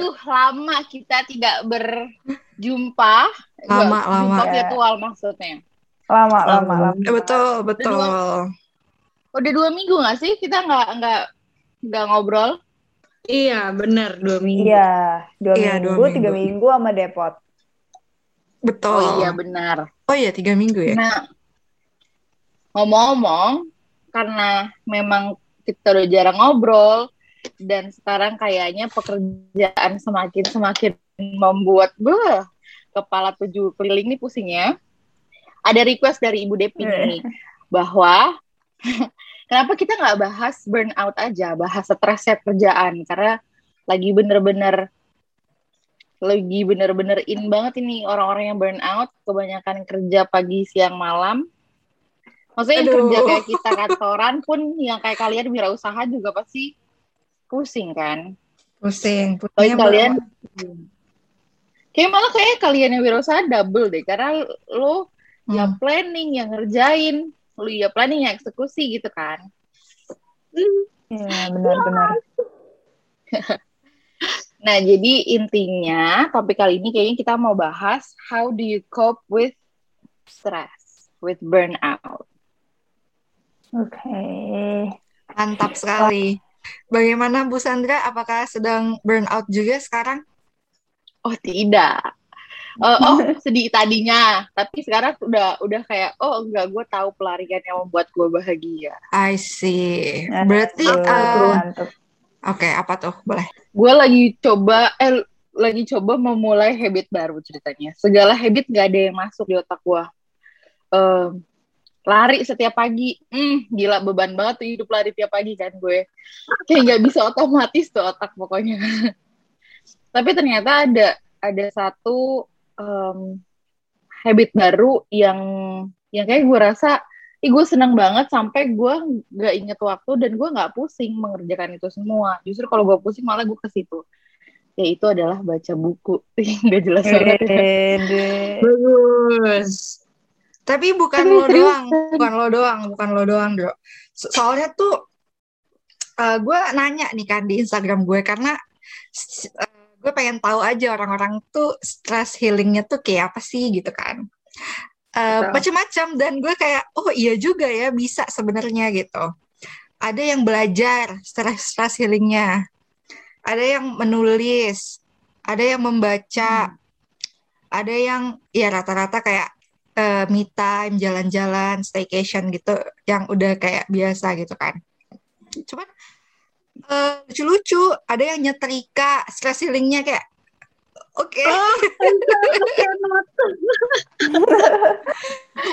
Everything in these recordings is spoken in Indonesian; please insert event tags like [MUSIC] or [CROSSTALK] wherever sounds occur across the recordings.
Aduh, lama kita tidak berjumpa. Lama, Nggak, lama. Jumpa virtual maksudnya. Lama, lama, lama. Eh, betul, betul. Udah dua minggu nggak sih kita nggak nggak nggak ngobrol? Iya, benar dua minggu. Iya, dua Iya, dua minggu, tiga minggu. minggu sama depot. Betul. Oh iya benar. Oh iya, tiga minggu ya. Nah, ngomong-ngomong, karena memang kita udah jarang ngobrol dan sekarang kayaknya pekerjaan semakin semakin membuat gue kepala tujuh keliling nih pusingnya. Ada request dari Ibu Depi nih bahwa [LAUGHS] kenapa kita nggak bahas burnout aja, bahas stresnya kerjaan karena lagi bener-bener lagi bener-bener in banget ini orang-orang yang burnout, kebanyakan kerja pagi, siang, malam. Maksudnya yang Aduh. kerja kayak kita kantoran pun yang kayak kalian wirausaha juga pasti pusing kan. Pusing. Tapi Pusingnya kalian kayak malah kayak kalian yang wirausaha double deh karena lo yang Hmm. planning, yang ngerjain, lo ya planning, yang eksekusi gitu kan. Iya, benar-benar. [LAUGHS] Nah, jadi intinya topik kali ini kayaknya kita mau bahas how do you cope with stress, with burnout. Oke. Mantap sekali. Bagaimana Bu Sandra? Apakah sedang burnout juga sekarang? Oh, tidak. Eh, oh, [LAUGHS] sedih tadinya, tapi sekarang udah udah kayak oh enggak gue tahu pelarian yang membuat gue bahagia. I see. Nah, Berarti, mantap. oke, apa tuh? Boleh. Gue lagi coba eh lagi coba memulai habit baru ceritanya. Segala habit gak ada yang masuk di otak gue. Em, lari setiap pagi, hmm, gila beban banget tuh hidup lari tiap pagi kan gue. Kayak nggak bisa otomatis tuh otak pokoknya. [LAUGHS] Tapi ternyata ada ada satu em, habit baru yang yang kayak gue rasa, ih gue seneng banget sampai gue nggak inget waktu dan gue nggak pusing mengerjakan itu semua. Justru kalau gue pusing malah gue ke situ. Yaitu adalah baca buku. [LAUGHS] Nggak jelas banget ya. Bagus. Tapi bukan Tapi lo serius. doang, bukan lo doang, bukan lo doang, Bro. So- soalnya tuh eh, gue nanya nih kan di Instagram gue karena s- eh, gue pengen tahu aja orang-orang tuh stress healingnya tuh kayak apa sih gitu kan. Eh, Betul. macam-macam dan gue kayak oh iya juga ya bisa sebenarnya gitu. Ada yang belajar stress stress healingnya, ada yang menulis, ada yang membaca, ada yang ya rata-rata kayak eh, me time, jalan-jalan, staycation gitu, yang udah kayak biasa gitu kan. Cuman eh, lucu-lucu, ada yang nyetrika, stress healingnya kayak oke, [LAUGHS]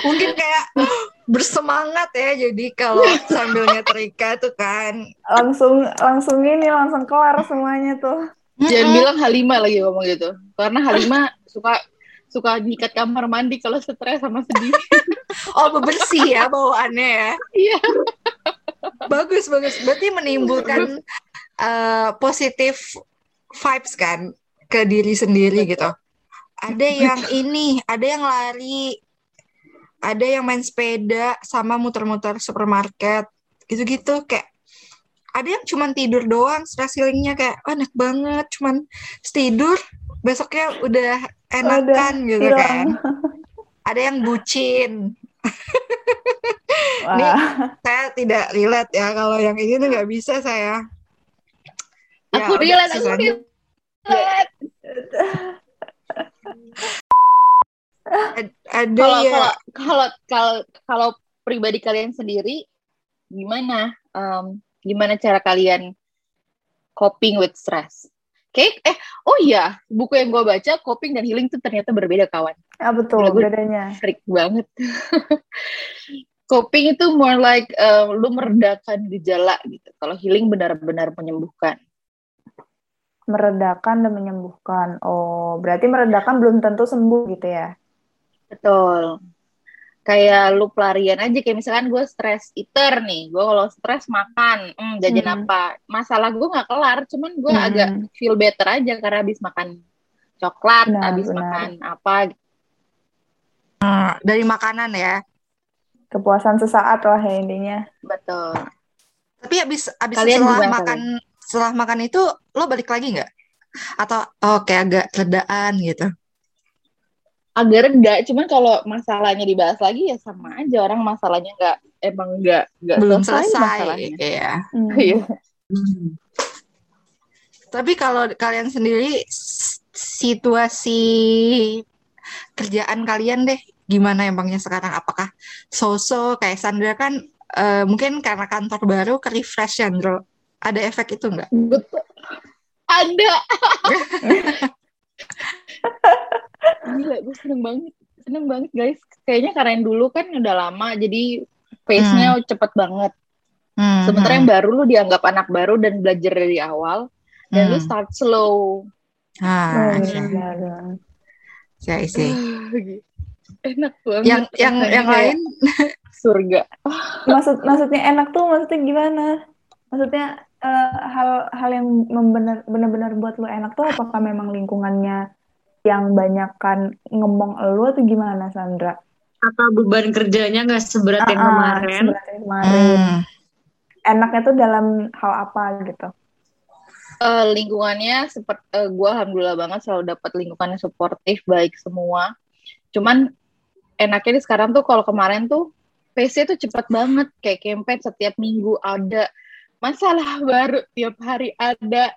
mungkin kayak bersemangat ya. Jadi kalau sambil nyetrika tuh kan, Langsung langsung ini langsung kelar semuanya tuh. Jangan Mm-mm. bilang Halima lagi ngomong gitu. Karena Halima suka suka nyikat kamar mandi kalau stres sama sedih. [LAUGHS] oh bebersih ya bawaannya ya. Iya. Bagus bagus. Berarti menimbulkan eh, positif vibes kan ke diri sendiri gitu. Ada yang ini, ada yang lari, ada yang main sepeda sama muter-muter supermarket gitu-gitu kayak ada yang cuman tidur doang stress healingnya kayak "Wah, enak banget cuman tidur besoknya udah enakan gitu hilang. kan [LAUGHS] ada yang bucin Nih, Wah, saya tidak relate ya kalau yang ini tuh nggak bisa saya Ya, aku udah, relate, aku relate. [LAUGHS] Ad- ada Kalau ya kalau kalau kalau kalau pribadi kalian sendiri gimana? Em, gimana cara kalian coping with stress? Kayak eh oh iya, buku yang gue baca coping dan healing tuh ternyata berbeda kawan. ah, betul Gila, bedanya. Freak banget. [LAUGHS] coping itu more like eh, lu meredakan gejala gitu. Kalau healing benar-benar menyembuhkan. Meredakan dan menyembuhkan. Oh, berarti meredakan belum tentu sembuh gitu ya? Betul. Kayak lu pelarian aja, kayak misalkan gue stress eater nih, gue kalau stres makan, hmm, jajan Hmm. apa, masalah gue nggak kelar, cuman gue Hmm. agak feel better aja karena habis makan coklat, Benar, habis benar. makan apa, Hmm, dari makanan ya Kepuasan sesaat lah ya intinya. betul. tapi habis habis Kalian setelah makan setelah makan itu lo balik lagi nggak? Atau oh, kayak agak redaan gitu? Agak reda cuman kalau masalahnya dibahas lagi ya sama aja orang masalahnya nggak emang nggak nggak Belum selesai, selesai. masalahnya Iya. Hmm. Iya. Hmm. Tapi kalau kalian sendiri situasi kerjaan kalian deh gimana emangnya sekarang? Apakah so-so kayak Sandra kan eh, mungkin karena kantor baru ke refresh ya, Andro. Ada efek itu nggak? betul ada [LAUGHS] gila gue seneng banget seneng banget guys kayaknya karena yang dulu kan udah lama jadi pace-nya cepet banget Hmm, sementara hmm, yang baru lu dianggap anak baru dan belajar dari awal dan lu hmm. start slow Ah, Oh, iya. benar. Saya sih. enak banget Yang yang yang lain [LAUGHS] surga Maksud maksudnya enak tuh maksudnya gimana? Maksudnya eh, hal hal yang membenar benar-benar buat lo enak tuh apakah memang lingkungannya yang banyak kan ngomong lo atau gimana Sandra? Apa beban kerjanya nggak seberat yang Ah, ah, kemarin? seberat yang kemarin. Hmm. Enaknya tuh dalam hal apa gitu? Eh, lingkungannya seperti gue alhamdulillah banget selalu dapat lingkungan yang suportif baik semua. Cuman enaknya di sekarang tuh kalau kemarin tuh pace-nya tuh cepat banget kayak campaign setiap minggu ada masalah [LAUGHS] baru tiap hari ada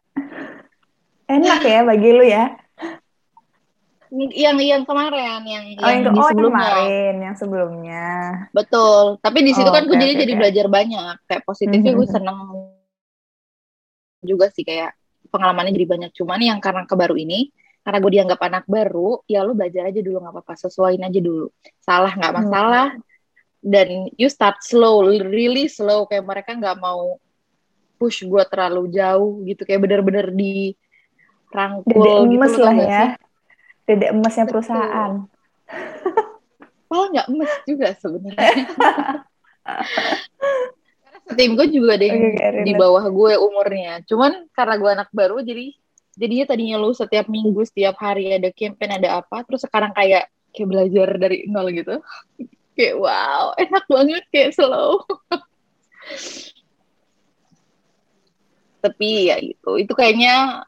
Enak ya bagi lu ya? Yang yang kemarin yang Oh yang, ke- di oh, yang sebelumnya. kemarin, yang sebelumnya. betul. Tapi di situ Oh, kan gue oke, jadi oke, jadi belajar banyak. Kayak positifnya gue Mhm. seneng juga sih. Kayak pengalamannya jadi banyak. Cuman yang karena ke baru ini karena gue dianggap anak baru ya lu belajar aja dulu nggak apa-apa. Sesuaiin aja dulu. Salah nggak Hmm. masalah. Dan you start slow really slow. Kayak mereka nggak mau push gue terlalu jauh gitu. Kayak bener-bener di rangkul Dede gitu lo lah ya. sih? Dede emesnya Betul. perusahaan. malah [LAUGHS] nggak emes juga sebenarnya. [LAUGHS] Karena tim gue juga ada yang oke, di bawah gue umurnya. Cuman karena gue anak baru jadi jadinya tadinya lu setiap minggu setiap hari ada campaign ada apa terus sekarang kayak kayak belajar dari nol gitu. [LAUGHS] Kayak wow enak banget kayak slow. Tapi ya itu itu kayaknya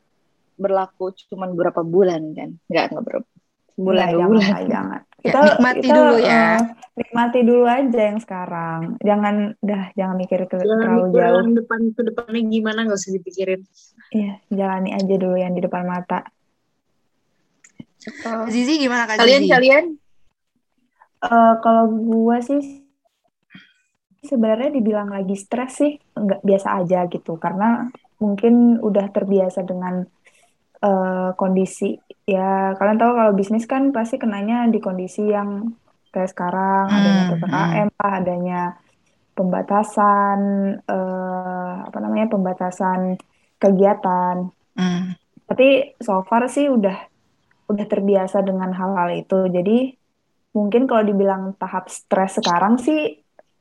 berlaku cuman beberapa bulan kan nggak nggak berapa bulan jangan, bulan Kak, jangan. [LAUGHS] Ya, nikmati dulu ya. eh, nikmati dulu aja yang sekarang. Jangan, dah, jangan mikir ke Jangan terlalu mikir jauh. yang depan ke depannya gimana nggak usah dipikirin. Iya, jalani aja dulu yang di depan mata. Zizi gimana Kak kalian Zizi? kalian Eh, kalau gua sih sebenarnya dibilang lagi stres sih nggak biasa aja gitu karena mungkin udah terbiasa dengan eh, kondisi ya kalian tahu kalau bisnis kan pasti kenanya di kondisi yang kayak sekarang adanya Hmm, PPKM lah, adanya pembatasan eh, apa namanya pembatasan kegiatan Hmm. tapi so far sih udah udah terbiasa dengan hal-hal itu. Jadi mungkin kalau dibilang tahap stres sekarang sih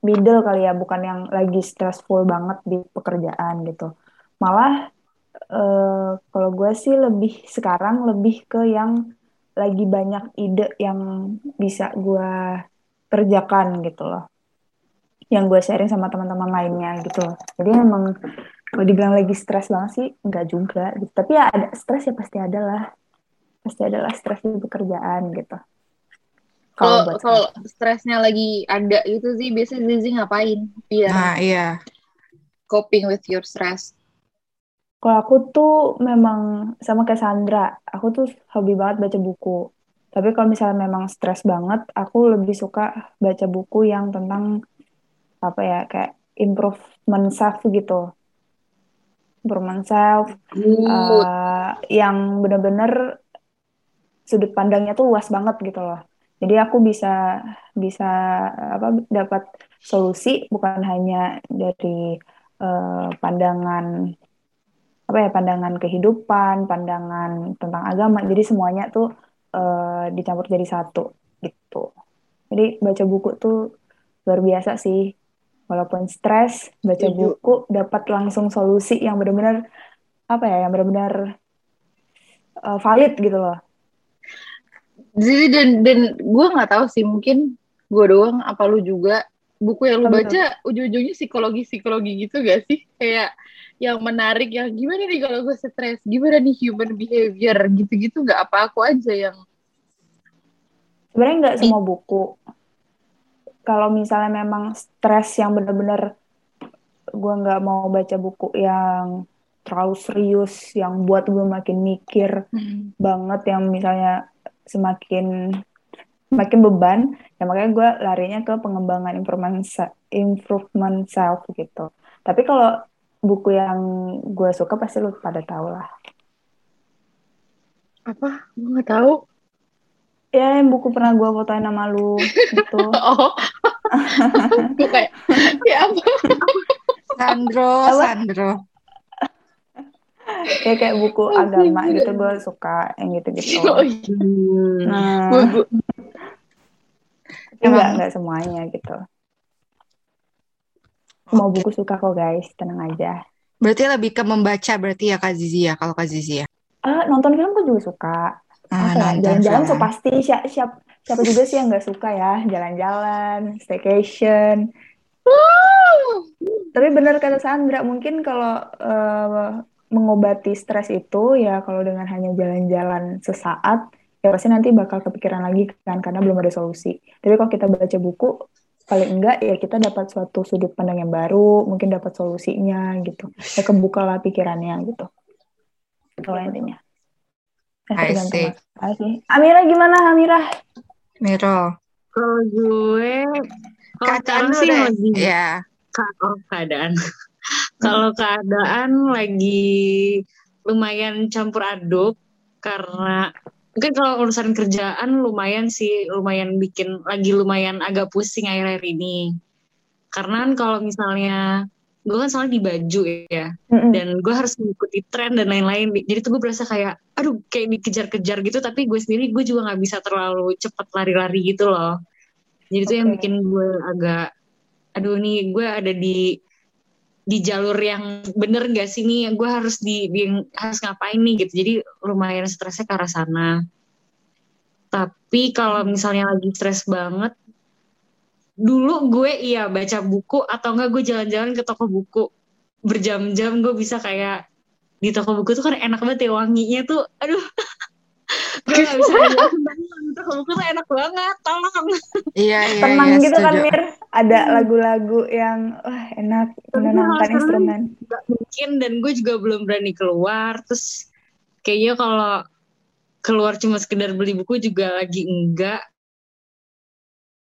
middle kali ya, bukan yang lagi stressful banget di pekerjaan gitu. Malah eh, kalau gue sih lebih sekarang lebih ke yang lagi banyak ide yang bisa gue kerjakan gitu loh. Yang gue sharing sama teman-teman lainnya gitu loh. Jadi emang kalau dibilang lagi stres banget sih enggak juga gitu. Tapi ya ada stres ya pasti ada lah. Pasti ada lah stres di pekerjaan gitu. kalau kalau stresnya lagi ada gitu sih biasanya Zizi ngapain biar Nah, iya. coping with your stress Kalau aku tuh memang sama kayak Sandra, aku tuh hobi banget baca buku. Tapi kalau misalnya memang stres banget, aku lebih suka baca buku yang tentang apa ya, kayak improvement self gitu. Improvement self, eh, yang bener-bener sudut pandangnya tuh luas banget gitu loh. Jadi aku bisa bisa apa dapat solusi bukan hanya dari eh, pandangan apa ya pandangan kehidupan, pandangan tentang agama. Jadi semuanya tuh eh, dicampur jadi satu gitu. Jadi baca buku tuh luar biasa sih. Walaupun stres, baca Setuju. buku dapat langsung solusi yang benar-benar apa ya, yang benar-benar eh, valid gitu loh. Zizi dan dan gue nggak tahu sih mungkin gue doang apa lu juga buku yang lu baca ujung-ujungnya psikologi psikologi gitu gak sih? Kayak yang menarik yang gimana nih kalau gue stres? Gimana nih human behavior? Gitu-gitu nggak apa aku aja yang Sebenarnya nggak semua buku. Kalau misalnya memang stres yang bener-bener gue nggak mau baca buku yang terlalu serius, yang buat gue makin mikir banget, yang misalnya semakin semakin beban, ya makanya gue larinya ke pengembangan improvement improvement self gitu. Tapi kalau buku yang gue suka pasti lu pada tahu lah. apa gue nggak tahu Ya, yang buku pernah gue fotoin sama lu gitu. [LAUGHS] oh [LAUGHS] gue kayak ya apa Sandro, Apa? Sandro. [LAUGHS] Ya kayak buku agama gitu gue suka yang gitu-gitu. oh, iya. Nah, tapi nggak Emang- nggak semuanya gitu. Semua buku suka kok guys, tenang aja. Berarti lebih ke membaca berarti ya Kak Zizi ya, kalau Kak Zizi ya. Ah, nonton film gue juga suka. Ah, jalan-jalan so pasti siapa, siapa, siapa juga sih yang nggak suka ya jalan-jalan, staycation. Tapi benar kata Sandra, mungkin kalau eh, mengobati stres itu ya kalau dengan hanya jalan-jalan sesaat, ya pasti nanti bakal kepikiran lagi kan karena belum ada solusi. Tapi kalau kita baca buku, paling enggak ya kita dapat suatu sudut pandang yang baru, mungkin dapat solusinya gitu. Ya kebukalah pikirannya gitu. Kalau intinya. Eh, I see. Amira gimana Amira? Miro. Kalau gue, kalau Keadaan sih lagi ya. Ka- oh, keadaan. [LAUGHS] Kalau keadaan lagi lumayan campur aduk karena mungkin kalau urusan kerjaan lumayan sih lumayan bikin lagi lumayan agak pusing akhir-akhir ini. Karena kan kalau misalnya gue kan soalnya di baju ya Mm-mm. dan gue harus mengikuti tren dan lain-lain. Jadi tuh gue berasa kayak aduh kayak dikejar-kejar gitu tapi gue sendiri gue juga nggak bisa terlalu cepat lari-lari gitu loh. Jadi tuh yang bikin gue agak aduh nih gue ada di di jalur yang bener gak sih nih? Gue harus di, di harus ngapain nih gitu. Jadi lumayan stresnya ke arah sana. Tapi kalau misalnya lagi stres banget dulu gue iya baca buku atau enggak gue jalan-jalan ke toko buku. Berjam-jam gue bisa kayak di toko buku tuh kan enak banget ya wanginya tuh. Aduh. [LAUGHS] Gue gak bisa [LAUGHS] buku tuh enak banget tolong. Iya, iya, Tenang iya, gitu kan setuju. Mir? Ada lagu-lagu yang wah enak. Menenangkan instrumen. nggak mungkin dan gue juga belum berani keluar. Terus kayaknya kalau keluar cuma sekedar beli buku juga lagi enggak.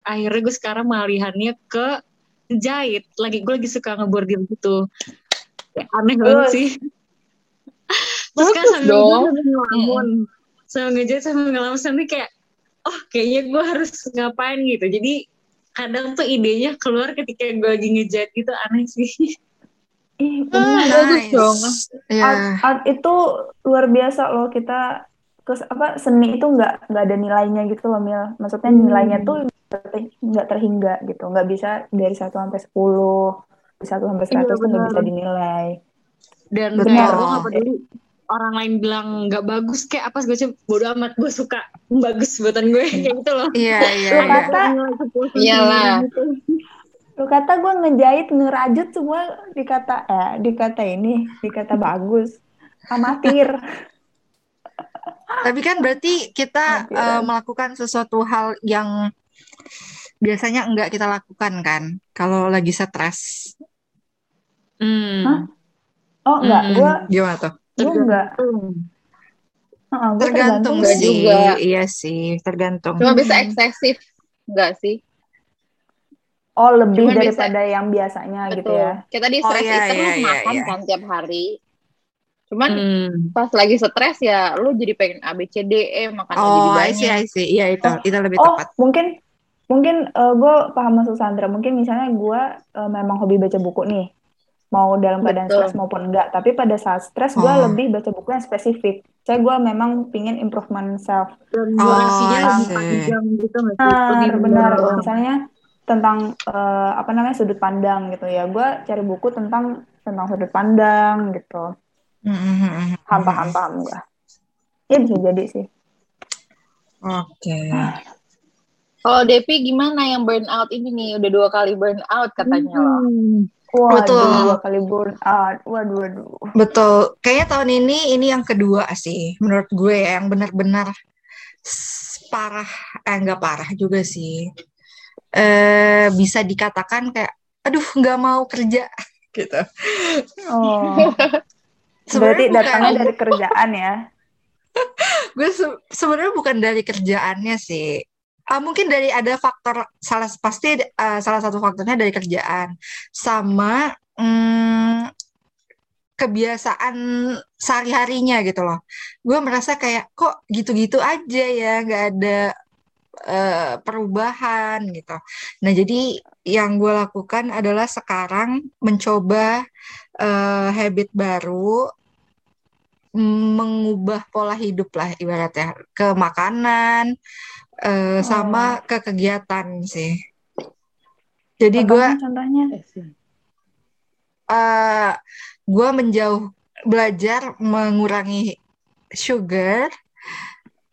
Akhirnya gue sekarang malihannya ke jahit. Lagi gue lagi suka ngebordir gitu. Ya, aneh banget Terus? sih. Terus kan sambil gue ngelamun. Sambil ngejahit sambil ngelamun sambil kayak oh kayaknya gue harus ngapain gitu jadi kadang tuh idenya keluar ketika gue lagi ngejahit gitu aneh sih Ih, [LAUGHS] Ah, bener. bagus Nice. dong. Iya. Art, art itu luar biasa loh kita terus apa seni itu nggak nggak ada nilainya gitu loh Mil. Maksudnya Hmm. nilainya tuh nggak terhingga gitu, nggak bisa dari 1 sampai 10, dari 1 sampai 100 Iya, nggak benar. bisa dinilai. dan kayak gue gak peduli orang lain bilang nggak bagus kayak apa gue bodo amat gue suka bagus buatan gue [LAUGHS] kayak gitu loh Iya, iya, Lu iya. kata Iyalah. Gitu. lu kata gue ngejahit ngerajut semua dikata eh dikata ini dikata bagus amatir. [LAUGHS] Tapi kan berarti kita eh, melakukan sesuatu hal yang biasanya enggak kita lakukan kan kalau lagi stres. Hmm. Hah? Oh enggak, Hmm. gue Gimana tuh? Gue enggak. Heeh, gua Tergantung sih. juga. Iya sih, tergantung. Cuma bisa eksesif. Enggak sih? Oh lebih Cuma bisa- daripada yang biasanya gitu Betul. ya. Kita di Oh, stress iya, eater iya, iya, makan iya. kan tiap hari. Cuman Hmm. pas lagi stres ya lu jadi pengen A B C D E makan jadi Oh, I banyak. see, I see. Iya itu, Oh, itu lebih Oh tepat. mungkin mungkin gue paham maksud Sandra. Mungkin misalnya gue memang hobi baca buku nih, mau dalam keadaan Betul. stres maupun enggak. Tapi pada saat stres gue Oh. lebih baca buku yang spesifik. Saya gue memang pingin improvement self. Dan Oh, lebih panjang gitu? Benar, benar. Misalnya tentang eh, apa namanya sudut pandang gitu ya. Gue cari buku tentang tentang sudut pandang gitu. Hmm, Paham, paham, paham gue. Ya bisa jadi sih. Oke. Kalau Depi gimana yang burn out ini nih? Udah dua kali burn out katanya loh. Waduh, Betul. dua kali burn out. Waduh, waduh. Betul. Kayaknya tahun ini ini yang kedua sih menurut gue ya, yang benar-benar parah. Eh nggak parah juga sih. Eh bisa dikatakan kayak, aduh nggak mau kerja [LAUGHS] gitu. Oh, [LAUGHS] berarti bukan- datangnya dari kerjaan ya? [LAUGHS] gue se- sebenarnya bukan dari kerjaannya sih. Ah, mungkin dari ada faktor salah pasti eh, salah satu faktornya dari kerjaan sama mm, kebiasaan sehari-harinya gitu loh. Gue merasa kayak kok gitu-gitu aja ya, nggak ada eh, perubahan gitu. Nah, jadi yang gue lakukan adalah sekarang mencoba eh, habit baru mengubah pola hidup lah ibaratnya ke makanan eh, sama ke kegiatan sih. Jadi gue Contohnya, contohnya. eh gue menjauh belajar mengurangi sugar,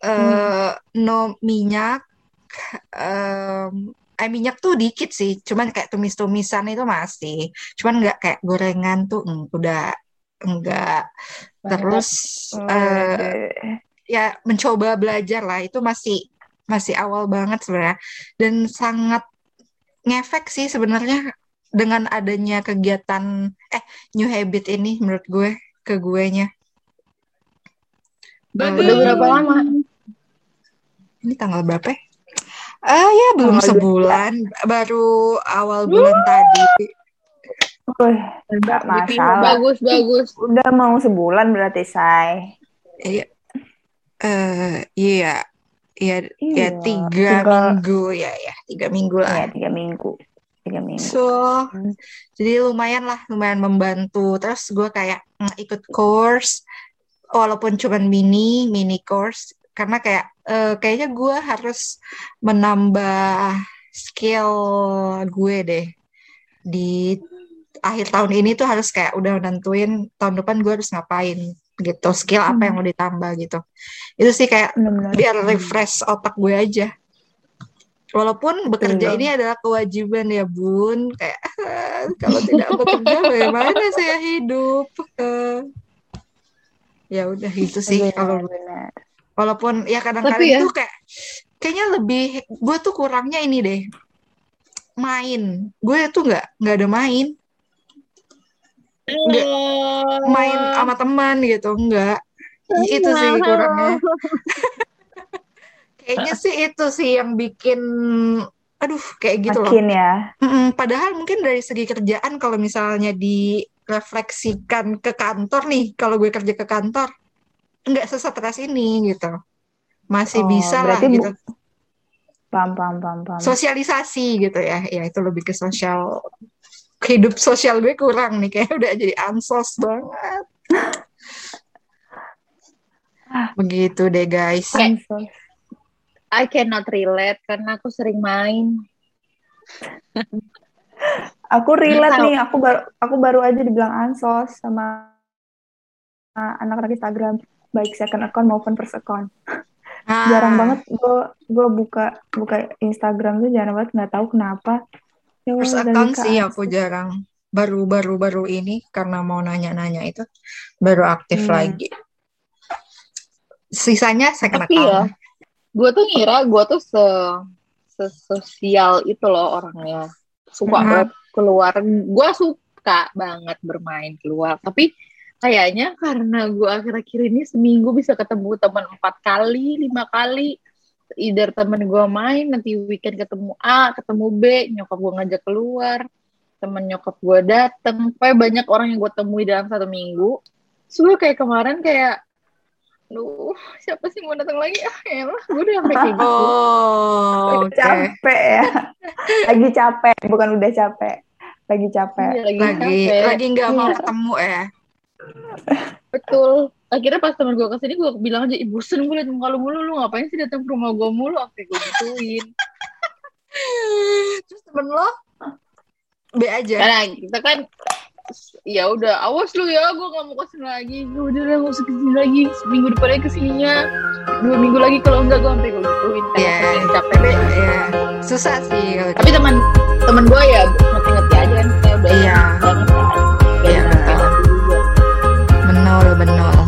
eh no minyak, eh minyak tuh dikit sih, cuman kayak tumis-tumisan itu masih, cuman nggak kayak gorengan tuh mm, udah enggak. Terus Waduh. ya mencoba belajar lah itu masih masih awal banget sebenarnya dan sangat ngefek sih sebenarnya dengan adanya kegiatan eh new habit ini menurut gue ke gue nya Bagus. Udah berapa lama? ini tanggal berapa ya? Ah ya belum Tanggal sebulan baru awal bulan tadi Wih, masalah. Bagus, bagus. Udah mau sebulan berarti, Say. iya eh iya iya ya Iya, tiga tiga- minggu ya ya tiga minggu lah Iya, tiga minggu. Tiga minggu. So, jadi lumayan lah, lumayan membantu. Terus gue kayak mm, ikut course, walaupun cuman mini, mini course, karena kayak eh, kayaknya gue harus menambah skill gue deh di akhir tahun ini tuh harus kayak udah nentuin tahun depan gue harus ngapain gitu, skill apa yang mau ditambah gitu. Itu sih kayak Benar-benar. biar refresh otak gue aja. Walaupun bekerja Betul. ini adalah kewajiban ya bun, kayak [LAUGHS] kalau tidak bekerja bagaimana saya hidup? Eh, ya udah gitu sih. Kalau walaupun ya kadang-kadang ya- tuh kayak kayaknya lebih gue tuh kurangnya ini deh main. Gue tuh nggak nggak ada main, Nggak. main sama teman gitu, nggak. Itu sih kurangnya. [LAUGHS] Kayaknya sih itu sih yang bikin aduh kayak gitu loh. Makin ya. Mm-mm, padahal mungkin dari segi kerjaan kalau misalnya direfleksikan ke kantor nih, kalau gue kerja ke kantor nggak sesetres ini gitu. Masih Oh, bisa lah gitu. Paham, paham, paham, paham. Sosialisasi gitu ya. Ya itu lebih ke sosial hidup sosial gue kurang nih kayak udah jadi ansos banget. Begitu deh guys. Ansos. I cannot relate karena aku sering main. Aku relate nih, aku baru aku baru aja dibilang ansos sama anak-anak Instagram, baik second account maupun first account. Ah, Jarang banget gue gue buka buka Instagram tuh jarang banget nggak tahu kenapa. Ya First account sih aku jarang. Baru-baru baru ini karena mau nanya-nanya itu baru aktif Hmm. lagi. Sisanya second Tapi ya, gue tuh ngira gue tuh se sosial itu loh orangnya. Suka Mhm. banget keluar. Gue suka banget bermain keluar. Tapi kayaknya karena gue akhir-akhir ini seminggu bisa ketemu teman empat kali, lima kali. Either temen gue main, nanti weekend ketemu A, ketemu B, nyokap gue ngajak keluar, temen nyokap gue dateng. Pokoknya banyak orang yang gue temui dalam satu minggu. Terus kayak kemarin kayak, Duh, siapa sih mau datang lagi? Ah, elah, gue udah sampai kayak gitu. Oh, oke. Capek ya. Lagi capek, bukan udah capek. Lagi capek. Iya, lagi, Lagi capek. lagi nggak mau Iya. ketemu ya. Betul. Akhirnya pas temen gue ke sini, gue bilang aja, ibu bosen gue liat muka lu mulu, lu ngapain sih datang ke rumah gue mulu? Sampai gue gituin. Terus temen lo B aja. Karena kita kan, ya udah, awas lu ya, gue gak mau ke sini lagi. Ya udah lah, gak usah ke sini lagi. Seminggu depannya ke sininya. Dua minggu lagi, kalau enggak gue sampai gue gituin. Iya. saking capek. Ya, susah sih Tapi teman teman gue ya but not